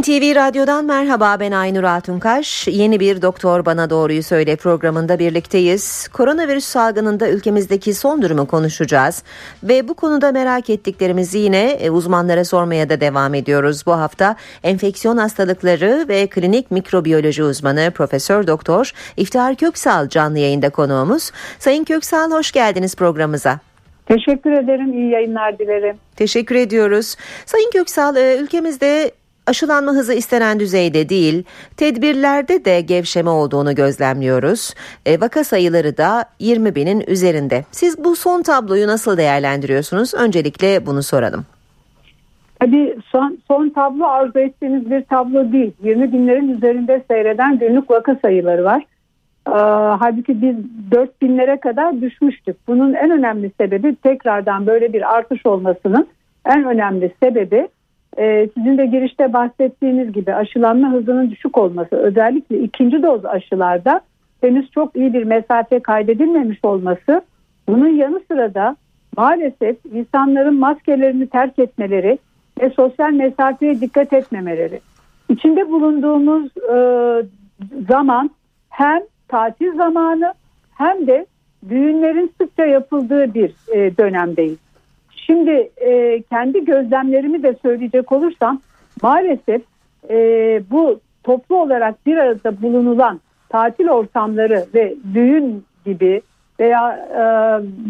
NTV Radyo'dan merhaba ben Aynur Altunkaş. Yeni bir Doktor Bana Doğruyu Söyle programında birlikteyiz. Koronavirüs salgınında ülkemizdeki son durumu konuşacağız. Ve bu konuda merak ettiklerimizi yine e, uzmanlara sormaya da devam ediyoruz. Bu hafta enfeksiyon hastalıkları ve klinik mikrobiyoloji uzmanı Profesör Doktor İftihar Köksal canlı yayında konuğumuz. Sayın Köksal hoş geldiniz programımıza. Teşekkür ederim. İyi yayınlar dilerim. Teşekkür ediyoruz. Sayın Köksal e, ülkemizde aşılanma hızı istenen düzeyde değil, tedbirlerde de gevşeme olduğunu gözlemliyoruz. E, vaka sayıları da 20 binin üzerinde. Siz bu son tabloyu nasıl değerlendiriyorsunuz? Öncelikle bunu soralım. Tabii son, son tablo arzu ettiğiniz bir tablo değil. 20 binlerin üzerinde seyreden günlük vaka sayıları var. Ee, halbuki biz 4 binlere kadar düşmüştük. Bunun en önemli sebebi tekrardan böyle bir artış olmasının en önemli sebebi e, sizin de girişte bahsettiğiniz gibi aşılanma hızının düşük olması özellikle ikinci doz aşılarda henüz çok iyi bir mesafe kaydedilmemiş olması bunun yanı sıra da maalesef insanların maskelerini terk etmeleri ve sosyal mesafeye dikkat etmemeleri. İçinde bulunduğumuz e, zaman hem tatil zamanı hem de düğünlerin sıkça yapıldığı bir e, dönemdeyiz. Şimdi e, kendi gözlemlerimi de söyleyecek olursam maalesef e, bu toplu olarak bir arada bulunulan tatil ortamları ve düğün gibi veya e,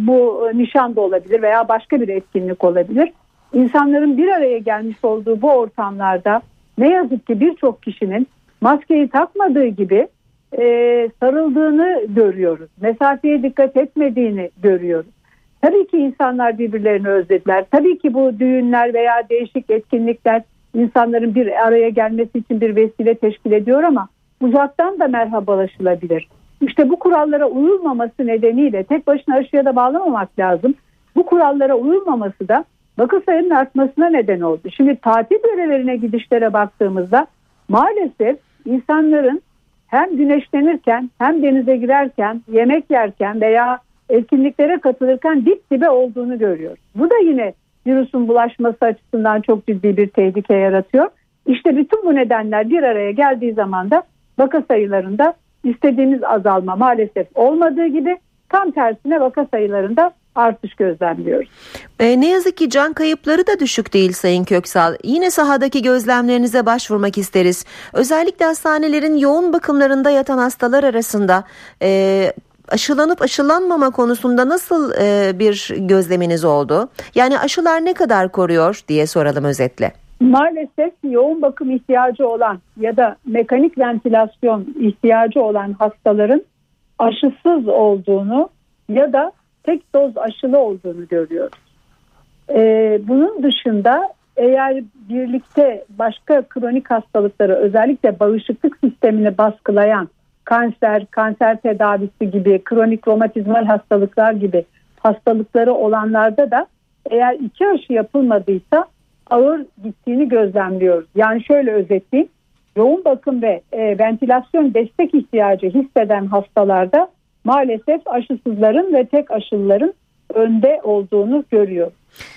bu nişan da olabilir veya başka bir etkinlik olabilir. İnsanların bir araya gelmiş olduğu bu ortamlarda ne yazık ki birçok kişinin maskeyi takmadığı gibi e, sarıldığını görüyoruz. Mesafeye dikkat etmediğini görüyoruz. Tabii ki insanlar birbirlerini özlediler. Tabii ki bu düğünler veya değişik etkinlikler insanların bir araya gelmesi için bir vesile teşkil ediyor ama uzaktan da merhabalaşılabilir. İşte bu kurallara uyulmaması nedeniyle tek başına aşıya da bağlamamak lazım. Bu kurallara uyulmaması da vaka sayının artmasına neden oldu. Şimdi tatil yörelerine gidişlere baktığımızda maalesef insanların hem güneşlenirken hem denize girerken yemek yerken veya etkinliklere katılırken dip dibe olduğunu görüyoruz. Bu da yine virüsün bulaşması açısından çok ciddi bir tehlike yaratıyor. İşte bütün bu nedenler bir araya geldiği zaman da vaka sayılarında istediğimiz azalma maalesef olmadığı gibi tam tersine vaka sayılarında artış gözlemliyoruz. E, ne yazık ki can kayıpları da düşük değil Sayın Köksal. Yine sahadaki gözlemlerinize başvurmak isteriz. Özellikle hastanelerin yoğun bakımlarında yatan hastalar arasında e, aşılanıp aşılanmama konusunda nasıl e, bir gözleminiz oldu? Yani aşılar ne kadar koruyor diye soralım özetle. Maalesef yoğun bakım ihtiyacı olan ya da mekanik ventilasyon ihtiyacı olan hastaların aşısız olduğunu ya da tek doz aşılı olduğunu görüyoruz. Ee, bunun dışında eğer birlikte başka kronik hastalıkları özellikle bağışıklık sistemini baskılayan kanser, kanser tedavisi gibi, kronik romatizmal hastalıklar gibi hastalıkları olanlarda da eğer iki aşı yapılmadıysa ağır gittiğini gözlemliyoruz. Yani şöyle özetleyeyim. Yoğun bakım ve e, ventilasyon destek ihtiyacı hisseden hastalarda maalesef aşısızların ve tek aşılıların önde olduğunu görüyor.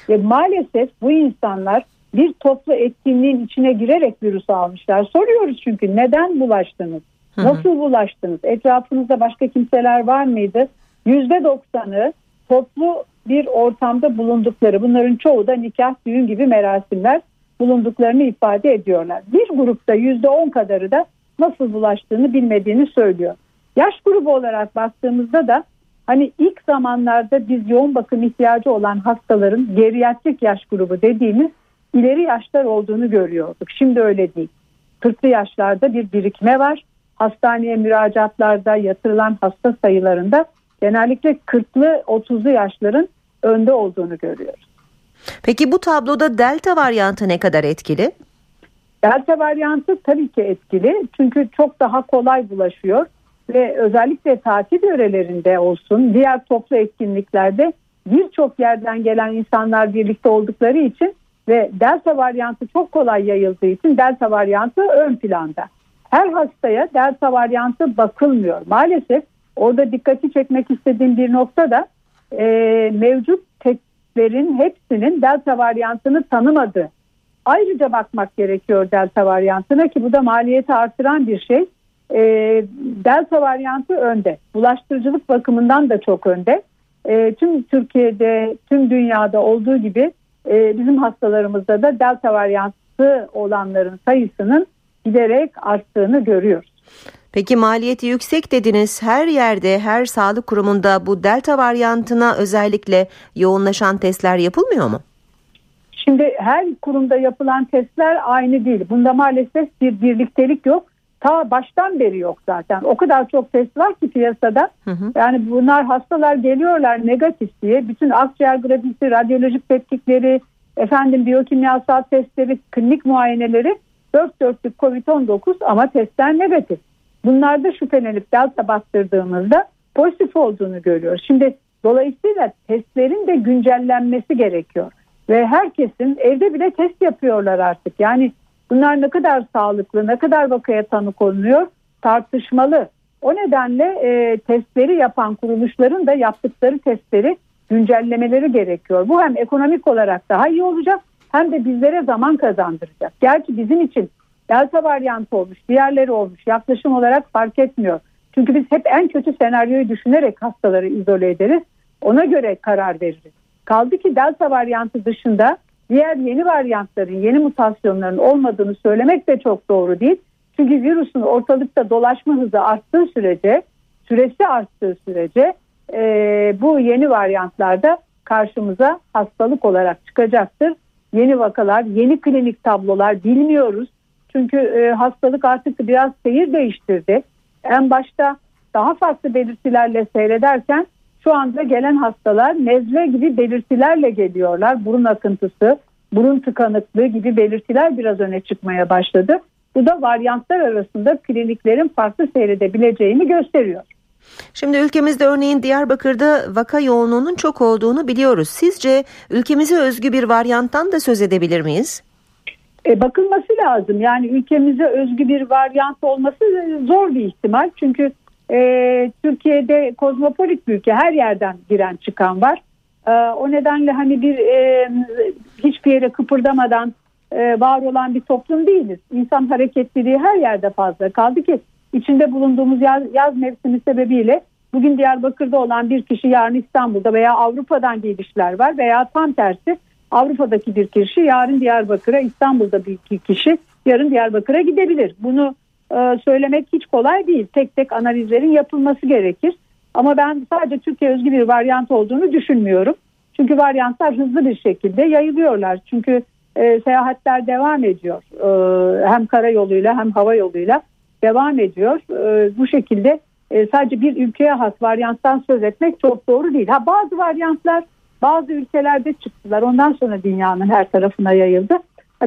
Ve maalesef bu insanlar bir toplu etkinliğin içine girerek virüs almışlar. Soruyoruz çünkü neden bulaştınız? Nasıl bulaştınız? Etrafınızda başka kimseler var mıydı? Yüzde doksanı toplu bir ortamda bulundukları bunların çoğu da nikah düğün gibi merasimler bulunduklarını ifade ediyorlar. Bir grupta yüzde on kadarı da nasıl bulaştığını bilmediğini söylüyor. Yaş grubu olarak baktığımızda da hani ilk zamanlarda biz yoğun bakım ihtiyacı olan hastaların geriatrik yaş grubu dediğimiz ileri yaşlar olduğunu görüyorduk. Şimdi öyle değil. 40'lı yaşlarda bir birikme var hastaneye müracaatlarda yatırılan hasta sayılarında genellikle 40'lı 30'lu yaşların önde olduğunu görüyoruz. Peki bu tabloda delta varyantı ne kadar etkili? Delta varyantı tabii ki etkili çünkü çok daha kolay bulaşıyor ve özellikle tatil yörelerinde olsun diğer toplu etkinliklerde birçok yerden gelen insanlar birlikte oldukları için ve delta varyantı çok kolay yayıldığı için delta varyantı ön planda her hastaya delta varyantı bakılmıyor. Maalesef orada dikkati çekmek istediğim bir nokta da e, mevcut testlerin hepsinin delta varyantını tanımadığı. Ayrıca bakmak gerekiyor delta varyantına ki bu da maliyeti artıran bir şey. E, delta varyantı önde. Bulaştırıcılık bakımından da çok önde. E, tüm Türkiye'de, tüm dünyada olduğu gibi e, bizim hastalarımızda da delta varyantı olanların sayısının giderek arttığını görüyoruz. Peki maliyeti yüksek dediniz. Her yerde, her sağlık kurumunda bu delta varyantına özellikle yoğunlaşan testler yapılmıyor mu? Şimdi her kurumda yapılan testler aynı değil. Bunda maalesef bir birliktelik yok. Ta baştan beri yok zaten. O kadar çok test var ki piyasada. Hı hı. Yani bunlar hastalar geliyorlar negatif diye. Bütün akciğer grafisi, radyolojik tetkikleri, efendim biyokimyasal testleri, klinik muayeneleri 4 dörtlük COVID-19 ama testler negatif. Bunlarda şüphelenip delta bastırdığımızda pozitif olduğunu görüyoruz. Şimdi dolayısıyla testlerin de güncellenmesi gerekiyor. Ve herkesin evde bile test yapıyorlar artık. Yani bunlar ne kadar sağlıklı, ne kadar vakaya tanık olunuyor tartışmalı. O nedenle e, testleri yapan kuruluşların da yaptıkları testleri güncellemeleri gerekiyor. Bu hem ekonomik olarak daha iyi olacak hem de bizlere zaman kazandıracak. Gerçi bizim için delta varyantı olmuş, diğerleri olmuş yaklaşım olarak fark etmiyor. Çünkü biz hep en kötü senaryoyu düşünerek hastaları izole ederiz. Ona göre karar veririz. Kaldı ki delta varyantı dışında diğer yeni varyantların, yeni mutasyonların olmadığını söylemek de çok doğru değil. Çünkü virüsün ortalıkta dolaşma hızı arttığı sürece, süresi arttığı sürece e, bu yeni varyantlarda karşımıza hastalık olarak çıkacaktır. Yeni vakalar, yeni klinik tablolar bilmiyoruz. Çünkü e, hastalık artık biraz seyir değiştirdi. En başta daha farklı belirtilerle seyrederken şu anda gelen hastalar nezle gibi belirtilerle geliyorlar. Burun akıntısı, burun tıkanıklığı gibi belirtiler biraz öne çıkmaya başladı. Bu da varyantlar arasında kliniklerin farklı seyredebileceğini gösteriyor. Şimdi ülkemizde örneğin Diyarbakır'da vaka yoğunluğunun çok olduğunu biliyoruz. Sizce ülkemize özgü bir varyanttan da söz edebilir miyiz? E, bakılması lazım. Yani ülkemize özgü bir varyant olması zor bir ihtimal. Çünkü e, Türkiye'de kozmopolit bir ülke her yerden giren çıkan var. E, o nedenle hani bir e, hiçbir yere kıpırdamadan e, var olan bir toplum değiliz. İnsan hareketliliği her yerde fazla kaldı ki içinde bulunduğumuz yaz, yaz mevsimi sebebiyle bugün Diyarbakır'da olan bir kişi yarın İstanbul'da veya Avrupa'dan gelişler var veya tam tersi Avrupa'daki bir kişi yarın Diyarbakır'a İstanbul'da bir kişi yarın Diyarbakır'a gidebilir. Bunu e, söylemek hiç kolay değil. Tek tek analizlerin yapılması gerekir. Ama ben sadece Türkiye özgü bir varyant olduğunu düşünmüyorum. Çünkü varyantlar hızlı bir şekilde yayılıyorlar. Çünkü e, seyahatler devam ediyor. E, hem karayoluyla hem hava yoluyla devam ediyor. E, bu şekilde e, sadece bir ülkeye has varyanttan söz etmek çok doğru değil. Ha bazı varyantlar bazı ülkelerde çıktılar. Ondan sonra dünyanın her tarafına yayıldı.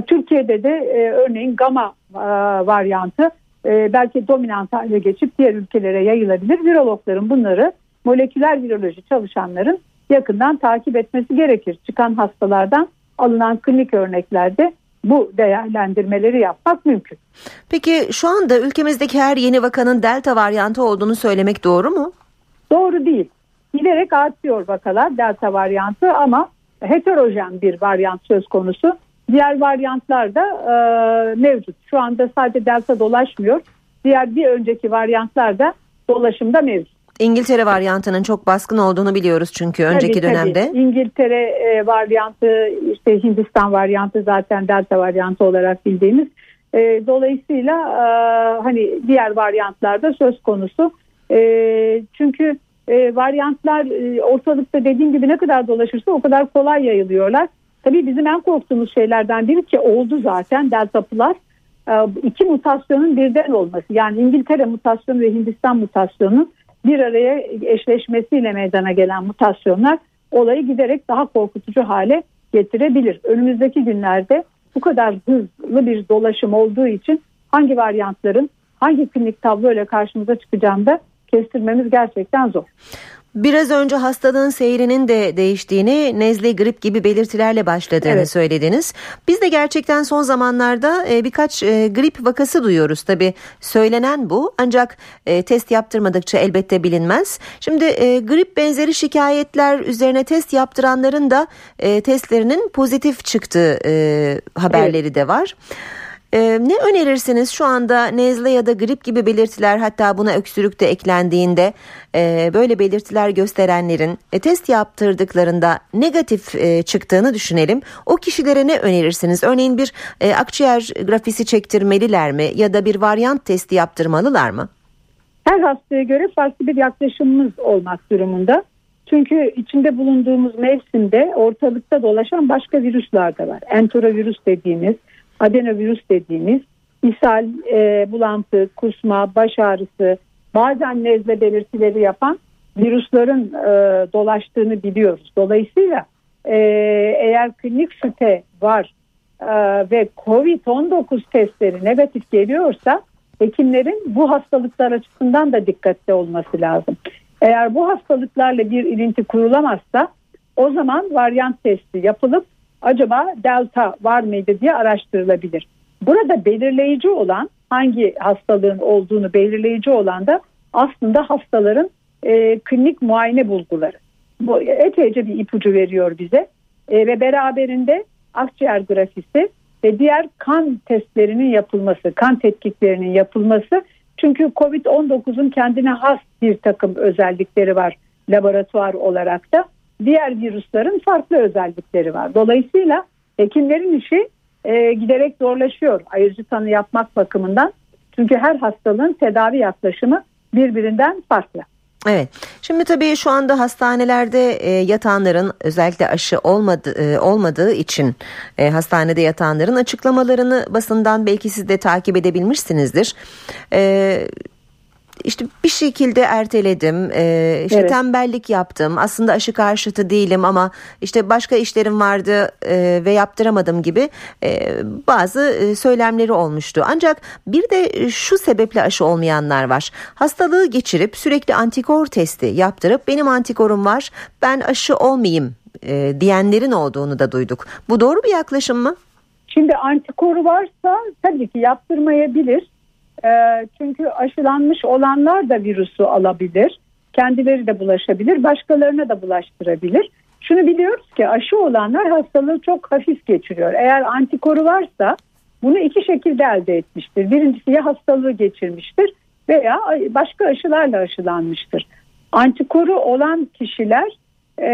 Türkiye'de de e, örneğin gamma e, varyantı e, belki dominant hale geçip diğer ülkelere yayılabilir. Virologların bunları moleküler viroloji çalışanların yakından takip etmesi gerekir. Çıkan hastalardan alınan klinik örneklerde bu değerlendirmeleri yapmak mümkün. Peki şu anda ülkemizdeki her yeni vakanın delta varyantı olduğunu söylemek doğru mu? Doğru değil. Giderek artıyor vakalar delta varyantı ama heterojen bir varyant söz konusu. Diğer varyantlar da e, mevcut. Şu anda sadece delta dolaşmıyor. Diğer bir önceki varyantlar da dolaşımda mevcut. İngiltere varyantının çok baskın olduğunu biliyoruz çünkü önceki tabii, dönemde. Tabii. İngiltere e, varyantı, işte Hindistan varyantı zaten delta varyantı olarak bildiğimiz. E, dolayısıyla e, hani diğer varyantlarda söz konusu. E, çünkü e, varyantlar e, ortalıkta dediğim gibi ne kadar dolaşırsa o kadar kolay yayılıyorlar. Tabii bizim en korktuğumuz şeylerden biri ki oldu zaten delta plus e, iki mutasyonun birden olması. Yani İngiltere mutasyonu ve Hindistan mutasyonu bir araya eşleşmesiyle meydana gelen mutasyonlar olayı giderek daha korkutucu hale getirebilir. Önümüzdeki günlerde bu kadar hızlı bir dolaşım olduğu için hangi varyantların hangi klinik tablo ile karşımıza çıkacağını da kestirmemiz gerçekten zor. Biraz önce hastalığın seyrinin de değiştiğini, nezle, grip gibi belirtilerle başladığını evet. söylediniz. Biz de gerçekten son zamanlarda e, birkaç e, grip vakası duyuyoruz. Tabii söylenen bu ancak e, test yaptırmadıkça elbette bilinmez. Şimdi grip benzeri şikayetler üzerine test yaptıranların da testlerinin pozitif çıktığı haberleri evet. de var. Ee, ne önerirsiniz şu anda nezle ya da grip gibi belirtiler hatta buna öksürük de eklendiğinde e, böyle belirtiler gösterenlerin e, test yaptırdıklarında negatif e, çıktığını düşünelim. O kişilere ne önerirsiniz? Örneğin bir e, akciğer grafisi çektirmeliler mi ya da bir varyant testi yaptırmalılar mı? Her hastaya göre farklı bir yaklaşımımız olmak durumunda. Çünkü içinde bulunduğumuz mevsimde ortalıkta dolaşan başka virüsler de var. Enterovirüs dediğimiz adenovirüs dediğimiz ishal, e, bulantı, kusma, baş ağrısı, bazen nezle belirtileri yapan virüslerin e, dolaştığını biliyoruz. Dolayısıyla e, eğer klinik şüphe var e, ve COVID-19 testleri negatif geliyorsa hekimlerin bu hastalıklar açısından da dikkatli olması lazım. Eğer bu hastalıklarla bir ilinti kurulamazsa o zaman varyant testi yapılıp acaba delta var mıydı diye araştırılabilir. Burada belirleyici olan hangi hastalığın olduğunu belirleyici olan da aslında hastaların e, klinik muayene bulguları. Bu epeyce bir ipucu veriyor bize e, ve beraberinde akciğer grafisi ve diğer kan testlerinin yapılması, kan tetkiklerinin yapılması. Çünkü COVID-19'un kendine has bir takım özellikleri var laboratuvar olarak da diğer virüslerin farklı özellikleri var. Dolayısıyla hekimlerin işi e, giderek zorlaşıyor ayırıcı tanı yapmak bakımından. Çünkü her hastalığın tedavi yaklaşımı birbirinden farklı. Evet. Şimdi tabii şu anda hastanelerde e, yatanların özellikle aşı olmadı, e, olmadığı için e, hastanede yatanların açıklamalarını basından belki siz de takip edebilmişsinizdir. E, işte bir şekilde erteledim, e, işte evet. tembellik yaptım. Aslında aşı karşıtı değilim ama işte başka işlerim vardı e, ve yaptıramadım gibi e, bazı e, söylemleri olmuştu. Ancak bir de şu sebeple aşı olmayanlar var. Hastalığı geçirip sürekli antikor testi yaptırıp benim antikorum var, ben aşı olmayayım e, diyenlerin olduğunu da duyduk. Bu doğru bir yaklaşım mı? Şimdi antikoru varsa tabii ki yaptırmayabilir ee, çünkü aşılanmış olanlar da virüsü alabilir. Kendileri de bulaşabilir, başkalarına da bulaştırabilir. Şunu biliyoruz ki aşı olanlar hastalığı çok hafif geçiriyor. Eğer antikoru varsa bunu iki şekilde elde etmiştir. Birincisi ya hastalığı geçirmiştir veya başka aşılarla aşılanmıştır. Antikoru olan kişiler e,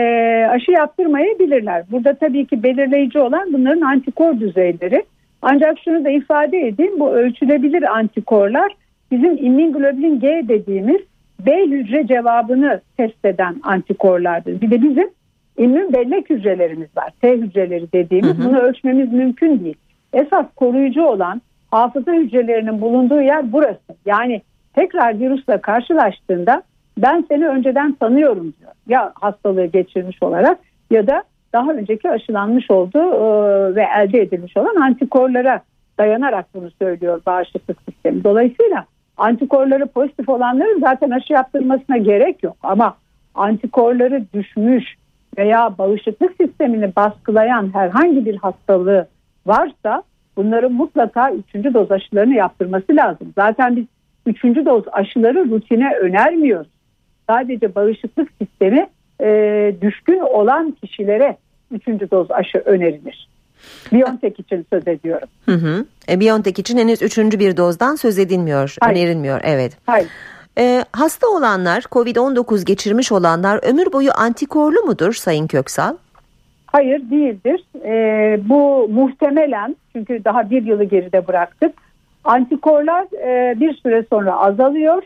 aşı yaptırmayabilirler. Burada tabii ki belirleyici olan bunların antikor düzeyleri. Ancak şunu da ifade edeyim bu ölçülebilir antikorlar bizim immunoglobulin G dediğimiz B hücre cevabını test eden antikorlardır. Bir de bizim immün bellek hücrelerimiz var. T hücreleri dediğimiz hı hı. bunu ölçmemiz mümkün değil. Esas koruyucu olan hafıza hücrelerinin bulunduğu yer burası. Yani tekrar virüsle karşılaştığında ben seni önceden tanıyorum diyor. Ya hastalığı geçirmiş olarak ya da daha önceki aşılanmış olduğu e, ve elde edilmiş olan antikorlara dayanarak bunu söylüyor bağışıklık sistemi. Dolayısıyla antikorları pozitif olanların zaten aşı yaptırmasına gerek yok ama antikorları düşmüş veya bağışıklık sistemini baskılayan herhangi bir hastalığı varsa bunların mutlaka üçüncü doz aşılarını yaptırması lazım. Zaten biz üçüncü doz aşıları rutine önermiyoruz. Sadece bağışıklık sistemi e, düşkün olan kişilere üçüncü doz aşı önerilir. BioNTech için söz ediyorum. Hı hı. E, BioNTech için henüz üçüncü bir dozdan söz edilmiyor, Hayır. önerilmiyor. Evet. Hayır. E, hasta olanlar, COVID-19 geçirmiş olanlar ömür boyu antikorlu mudur Sayın Köksal? Hayır değildir. E, bu muhtemelen çünkü daha bir yılı geride bıraktık. Antikorlar e, bir süre sonra azalıyor.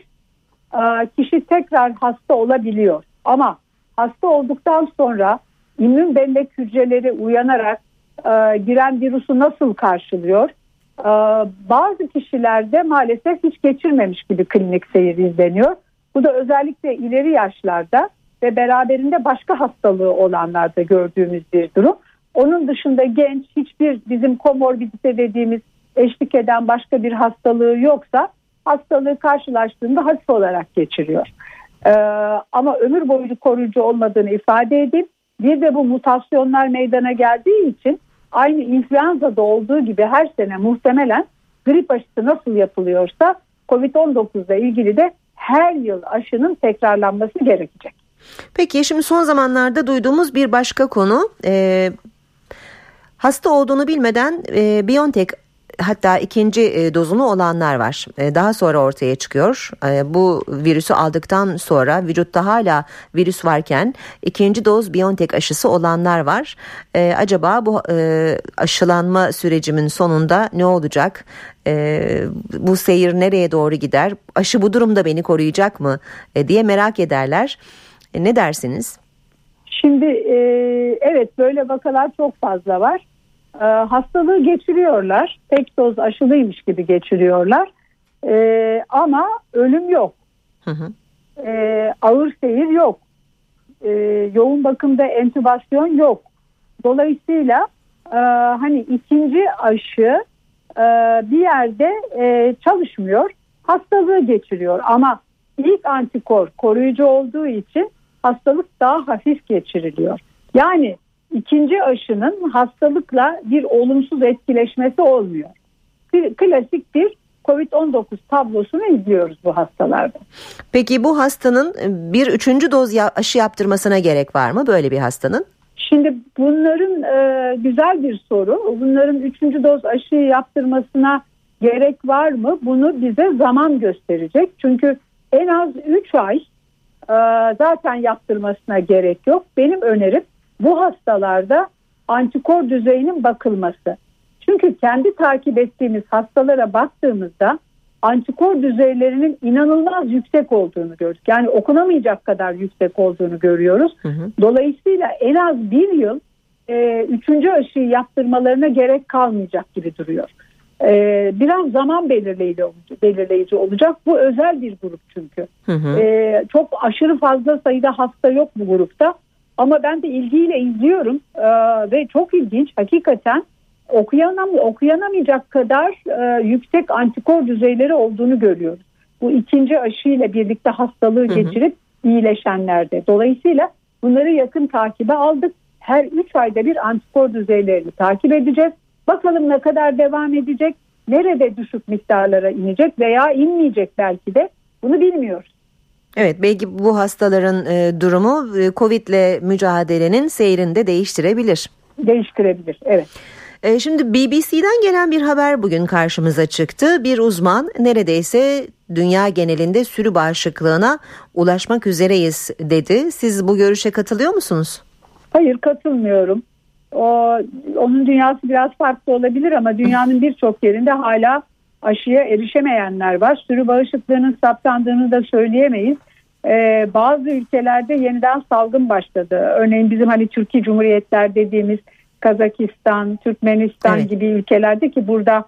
E, kişi tekrar hasta olabiliyor. Ama hasta olduktan sonra immün bellek hücreleri uyanarak e, giren virüsü nasıl karşılıyor? E, bazı kişilerde maalesef hiç geçirmemiş gibi klinik seyir izleniyor. Bu da özellikle ileri yaşlarda ve beraberinde başka hastalığı olanlarda gördüğümüz bir durum. Onun dışında genç hiçbir bizim komorbidite dediğimiz eşlik eden başka bir hastalığı yoksa hastalığı karşılaştığında hafif olarak geçiriyor. Ee, ama ömür boyu koruyucu olmadığını ifade edip bir de bu mutasyonlar meydana geldiği için aynı influenza'da olduğu gibi her sene muhtemelen grip aşısı nasıl yapılıyorsa COVID-19 ile ilgili de her yıl aşının tekrarlanması gerekecek. Peki şimdi son zamanlarda duyduğumuz bir başka konu e, hasta olduğunu bilmeden e, BioNTech hatta ikinci e, dozunu olanlar var. E, daha sonra ortaya çıkıyor. E, bu virüsü aldıktan sonra vücutta hala virüs varken ikinci doz BioNTech aşısı olanlar var. Acaba bu aşılanma sürecimin sonunda ne olacak? Bu seyir nereye doğru gider? Aşı bu durumda beni koruyacak mı? diye merak ederler. Ne dersiniz? Şimdi evet böyle vakalar çok fazla var e, hastalığı geçiriyorlar. Tek doz aşılıymış gibi geçiriyorlar. E, ama ölüm yok. Hı hı. E, ağır seyir yok. E, yoğun bakımda entübasyon yok. Dolayısıyla e, hani ikinci aşı e, bir yerde e, çalışmıyor. Hastalığı geçiriyor ama ilk antikor koruyucu olduğu için hastalık daha hafif geçiriliyor. Yani ikinci aşının hastalıkla bir olumsuz etkileşmesi olmuyor. Bir, klasik bir COVID-19 tablosunu izliyoruz bu hastalarda. Peki bu hastanın bir üçüncü doz aşı yaptırmasına gerek var mı böyle bir hastanın? Şimdi bunların e, güzel bir soru. Bunların üçüncü doz aşı yaptırmasına gerek var mı? Bunu bize zaman gösterecek. Çünkü en az 3 ay e, zaten yaptırmasına gerek yok. Benim önerim bu hastalarda antikor düzeyinin bakılması. Çünkü kendi takip ettiğimiz hastalara baktığımızda antikor düzeylerinin inanılmaz yüksek olduğunu gördük. Yani okunamayacak kadar yüksek olduğunu görüyoruz. Hı hı. Dolayısıyla en az bir yıl e, üçüncü aşıyı yaptırmalarına gerek kalmayacak gibi duruyor. E, biraz zaman belirleyici, belirleyici olacak. Bu özel bir grup çünkü. Hı hı. E, çok aşırı fazla sayıda hasta yok bu grupta. Ama ben de ilgiyle izliyorum e, ve çok ilginç hakikaten okuyanam, okuyanamayacak kadar e, yüksek antikor düzeyleri olduğunu görüyoruz. Bu ikinci aşıyla birlikte hastalığı hı hı. geçirip iyileşenlerde. Dolayısıyla bunları yakın takibe aldık. Her 3 ayda bir antikor düzeylerini takip edeceğiz. Bakalım ne kadar devam edecek, nerede düşük miktarlara inecek veya inmeyecek belki de bunu bilmiyoruz. Evet belki bu hastaların e, durumu e, Covid ile mücadelenin seyrinde değiştirebilir. Değiştirebilir evet. E, şimdi BBC'den gelen bir haber bugün karşımıza çıktı. Bir uzman neredeyse dünya genelinde sürü bağışıklığına ulaşmak üzereyiz dedi. Siz bu görüşe katılıyor musunuz? Hayır katılmıyorum. O, onun dünyası biraz farklı olabilir ama dünyanın birçok yerinde hala aşıya erişemeyenler var. Sürü bağışıklığının saptandığını da söyleyemeyiz. Ee, bazı ülkelerde yeniden salgın başladı. Örneğin bizim hani Türkiye Cumhuriyetler dediğimiz Kazakistan, Türkmenistan evet. gibi ülkelerde ki burada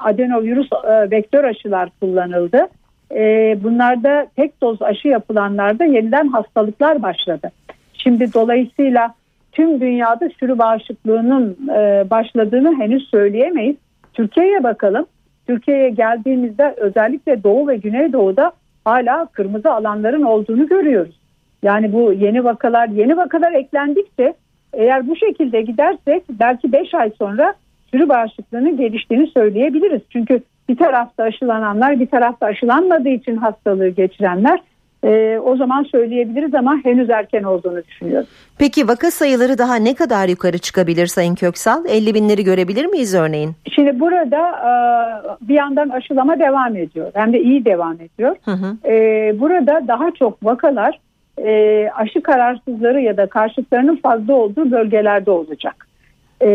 adenovirüs e, vektör aşılar kullanıldı. E, bunlarda tek doz aşı yapılanlarda yeniden hastalıklar başladı. Şimdi dolayısıyla tüm dünyada sürü bağışıklığının e, başladığını henüz söyleyemeyiz. Türkiye'ye bakalım. Türkiye'ye geldiğimizde özellikle Doğu ve Güneydoğu'da hala kırmızı alanların olduğunu görüyoruz. Yani bu yeni vakalar yeni vakalar eklendikçe eğer bu şekilde gidersek belki 5 ay sonra sürü bağışıklığının geliştiğini söyleyebiliriz. Çünkü bir tarafta aşılananlar bir tarafta aşılanmadığı için hastalığı geçirenler e, o zaman söyleyebiliriz ama henüz erken olduğunu düşünüyorum. Peki vaka sayıları daha ne kadar yukarı çıkabilir Sayın Köksal? 50 binleri görebilir miyiz örneğin? Şimdi burada e, bir yandan aşılama devam ediyor. Hem de iyi devam ediyor. Hı hı. E, burada daha çok vakalar e, aşı kararsızları ya da karşıtlarının fazla olduğu bölgelerde olacak. E,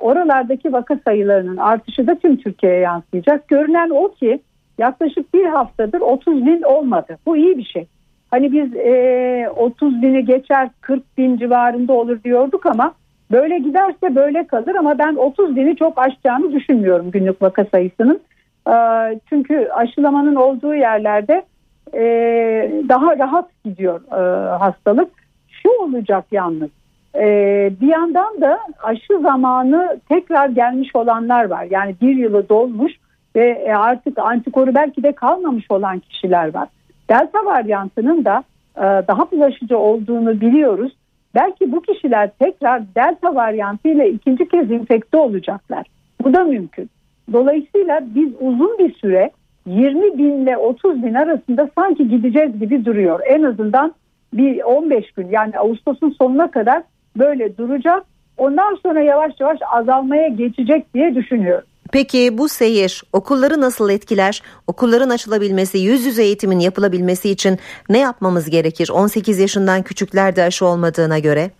oralardaki vaka sayılarının artışı da tüm Türkiye'ye yansıyacak. Görünen o ki yaklaşık bir haftadır 30 bin olmadı. Bu iyi bir şey. Hani biz e, 30 bini geçer 40 bin civarında olur diyorduk ama böyle giderse böyle kalır ama ben 30 bini çok aşacağını düşünmüyorum günlük vaka sayısının. E, çünkü aşılamanın olduğu yerlerde e, daha rahat gidiyor e, hastalık. Şu olacak yalnız e, bir yandan da aşı zamanı tekrar gelmiş olanlar var. Yani bir yılı dolmuş ve e, artık antikoru belki de kalmamış olan kişiler var. Delta varyantının da e, daha bulaşıcı olduğunu biliyoruz. Belki bu kişiler tekrar delta varyantı ile ikinci kez infekte olacaklar. Bu da mümkün. Dolayısıyla biz uzun bir süre 20 bin ile 30 bin arasında sanki gideceğiz gibi duruyor. En azından bir 15 gün yani Ağustos'un sonuna kadar böyle duracak. Ondan sonra yavaş yavaş azalmaya geçecek diye düşünüyorum. Peki bu seyir okulları nasıl etkiler? Okulların açılabilmesi, yüz yüze eğitimin yapılabilmesi için ne yapmamız gerekir? 18 yaşından küçükler de aşı olmadığına göre.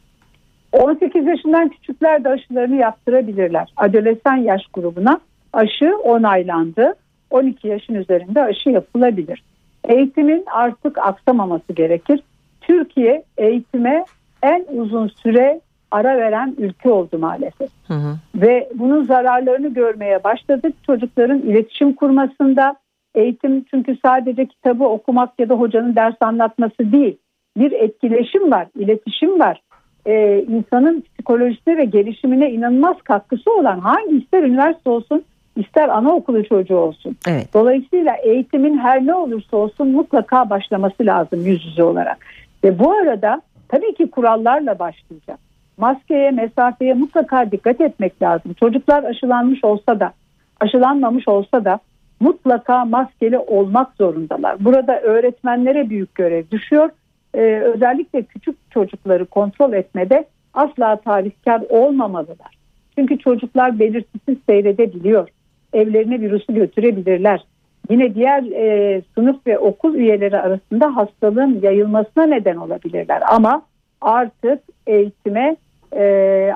18 yaşından küçükler de aşılarını yaptırabilirler. Adolesan yaş grubuna aşı onaylandı. 12 yaşın üzerinde aşı yapılabilir. Eğitimin artık aksamaması gerekir. Türkiye eğitime en uzun süre ara veren ülke oldu maalesef. Hı hı. Ve bunun zararlarını görmeye başladık. Çocukların iletişim kurmasında eğitim çünkü sadece kitabı okumak ya da hocanın ders anlatması değil. Bir etkileşim var, iletişim var. Ee, insanın psikolojisine ve gelişimine inanılmaz katkısı olan hangi ister üniversite olsun ister anaokulu çocuğu olsun. Evet. Dolayısıyla eğitimin her ne olursa olsun mutlaka başlaması lazım yüz yüze olarak. Ve bu arada tabii ki kurallarla başlayacak maskeye, mesafeye mutlaka dikkat etmek lazım. Çocuklar aşılanmış olsa da, aşılanmamış olsa da mutlaka maskeli olmak zorundalar. Burada öğretmenlere büyük görev düşüyor. Ee, özellikle küçük çocukları kontrol etmede asla tarihkar olmamalılar. Çünkü çocuklar belirtisiz seyredebiliyor. Evlerine virüsü götürebilirler. Yine diğer e, sınıf ve okul üyeleri arasında hastalığın yayılmasına neden olabilirler. Ama artık eğitime e,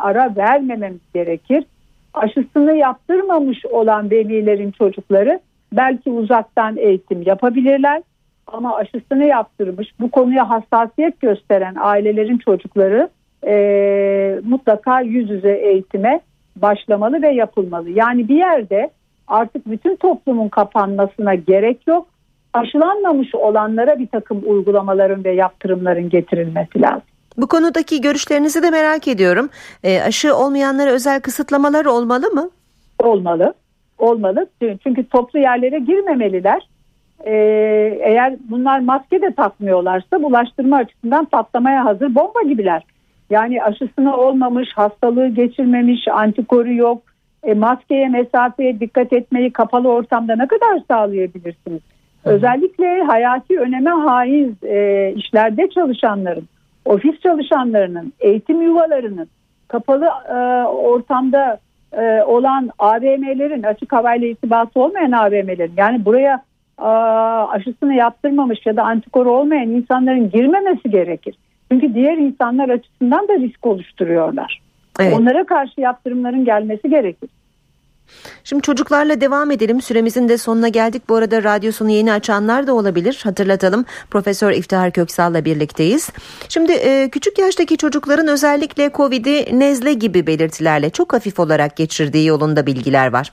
ara vermememiz gerekir. Aşısını yaptırmamış olan velilerin çocukları belki uzaktan eğitim yapabilirler ama aşısını yaptırmış bu konuya hassasiyet gösteren ailelerin çocukları e, mutlaka yüz yüze eğitime başlamalı ve yapılmalı. Yani bir yerde artık bütün toplumun kapanmasına gerek yok. Aşılanmamış olanlara bir takım uygulamaların ve yaptırımların getirilmesi lazım. Bu konudaki görüşlerinizi de merak ediyorum. E, aşı olmayanlara özel kısıtlamalar olmalı mı? Olmalı. Olmalı. Çünkü toplu yerlere girmemeliler. Ee, eğer bunlar maske de takmıyorlarsa bulaştırma açısından patlamaya hazır bomba gibiler. Yani aşısına olmamış, hastalığı geçirmemiş, antikoru yok. E, maskeye, mesafeye dikkat etmeyi kapalı ortamda ne kadar sağlayabilirsiniz? Hı. Özellikle hayati öneme haiz e, işlerde çalışanların ofis çalışanlarının, eğitim yuvalarının, kapalı e, ortamda e, olan AVM'lerin, açık havayla irtibatı olmayan AVM'lerin yani buraya e, aşısını yaptırmamış ya da antikor olmayan insanların girmemesi gerekir. Çünkü diğer insanlar açısından da risk oluşturuyorlar. Evet. Onlara karşı yaptırımların gelmesi gerekir. Şimdi çocuklarla devam edelim. Süremizin de sonuna geldik. Bu arada radyosunu yeni açanlar da olabilir. Hatırlatalım. Profesör İftihar Köksal'la birlikteyiz. Şimdi e, küçük yaştaki çocukların özellikle Covid'i nezle gibi belirtilerle çok hafif olarak geçirdiği yolunda bilgiler var.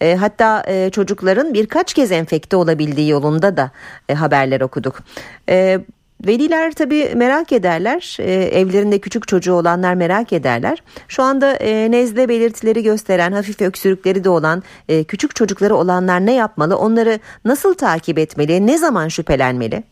E, hatta e, çocukların birkaç kez enfekte olabildiği yolunda da haberler okuduk. Veliler tabii merak ederler. E, evlerinde küçük çocuğu olanlar merak ederler. Şu anda e, nezle belirtileri gösteren, hafif öksürükleri de olan e, küçük çocukları olanlar ne yapmalı? Onları nasıl takip etmeli? Ne zaman şüphelenmeli?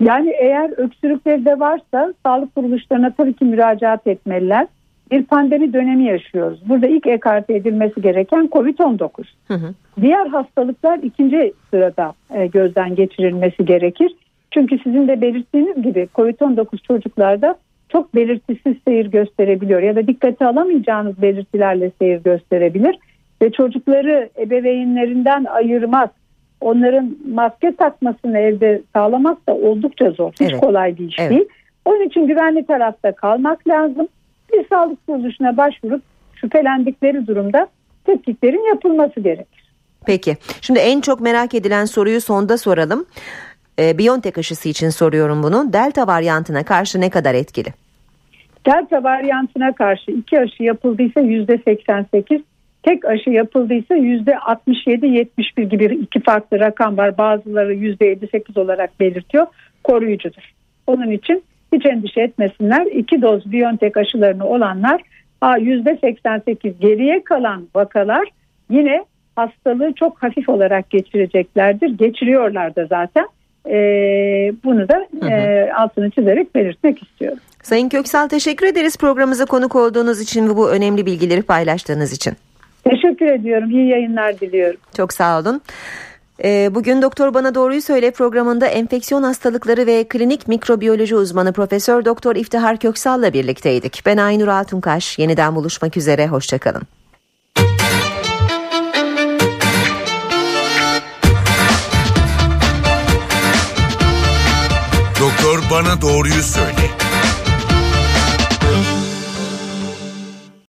Yani eğer öksürükleri de varsa sağlık kuruluşlarına tabii ki müracaat etmeliler. Bir pandemi dönemi yaşıyoruz. Burada ilk ekarte edilmesi gereken COVID-19. Hı hı. Diğer hastalıklar ikinci sırada e, gözden geçirilmesi gerekir. Çünkü sizin de belirttiğiniz gibi COVID-19 çocuklarda çok belirtisiz seyir gösterebiliyor ya da dikkate alamayacağınız belirtilerle seyir gösterebilir ve çocukları ebeveynlerinden ayırmak, onların maske takmasını evde sağlamak da oldukça zor. Hiç evet. kolay bir iş evet. değil. Onun için güvenli tarafta kalmak lazım. Bir sağlık kuruluşuna başvurup şüphelendikleri durumda tetkiklerin yapılması gerekir. Peki. Şimdi en çok merak edilen soruyu sonda soralım. E, Biontech aşısı için soruyorum bunu. Delta varyantına karşı ne kadar etkili? Delta varyantına karşı iki aşı yapıldıysa yüzde 88, tek aşı yapıldıysa yüzde 67-71 gibi iki farklı rakam var. Bazıları yüzde 58 olarak belirtiyor. Koruyucudur. Onun için hiç endişe etmesinler. İki doz Biontech aşılarını olanlar yüzde 88 geriye kalan vakalar yine hastalığı çok hafif olarak geçireceklerdir. Geçiriyorlar da zaten E, bunu da e, altını çizerek belirtmek istiyorum. Sayın Köksal teşekkür ederiz programımıza konuk olduğunuz için ve bu önemli bilgileri paylaştığınız için. Teşekkür ediyorum. İyi yayınlar diliyorum. Çok sağ olun. Ee, bugün Doktor Bana Doğruyu Söyle programında enfeksiyon hastalıkları ve klinik mikrobiyoloji uzmanı Profesör Doktor İftihar Köksal'la birlikteydik. Ben Aynur Altunkaş. Yeniden buluşmak üzere. Hoşçakalın. Bana Doğruyu Söyle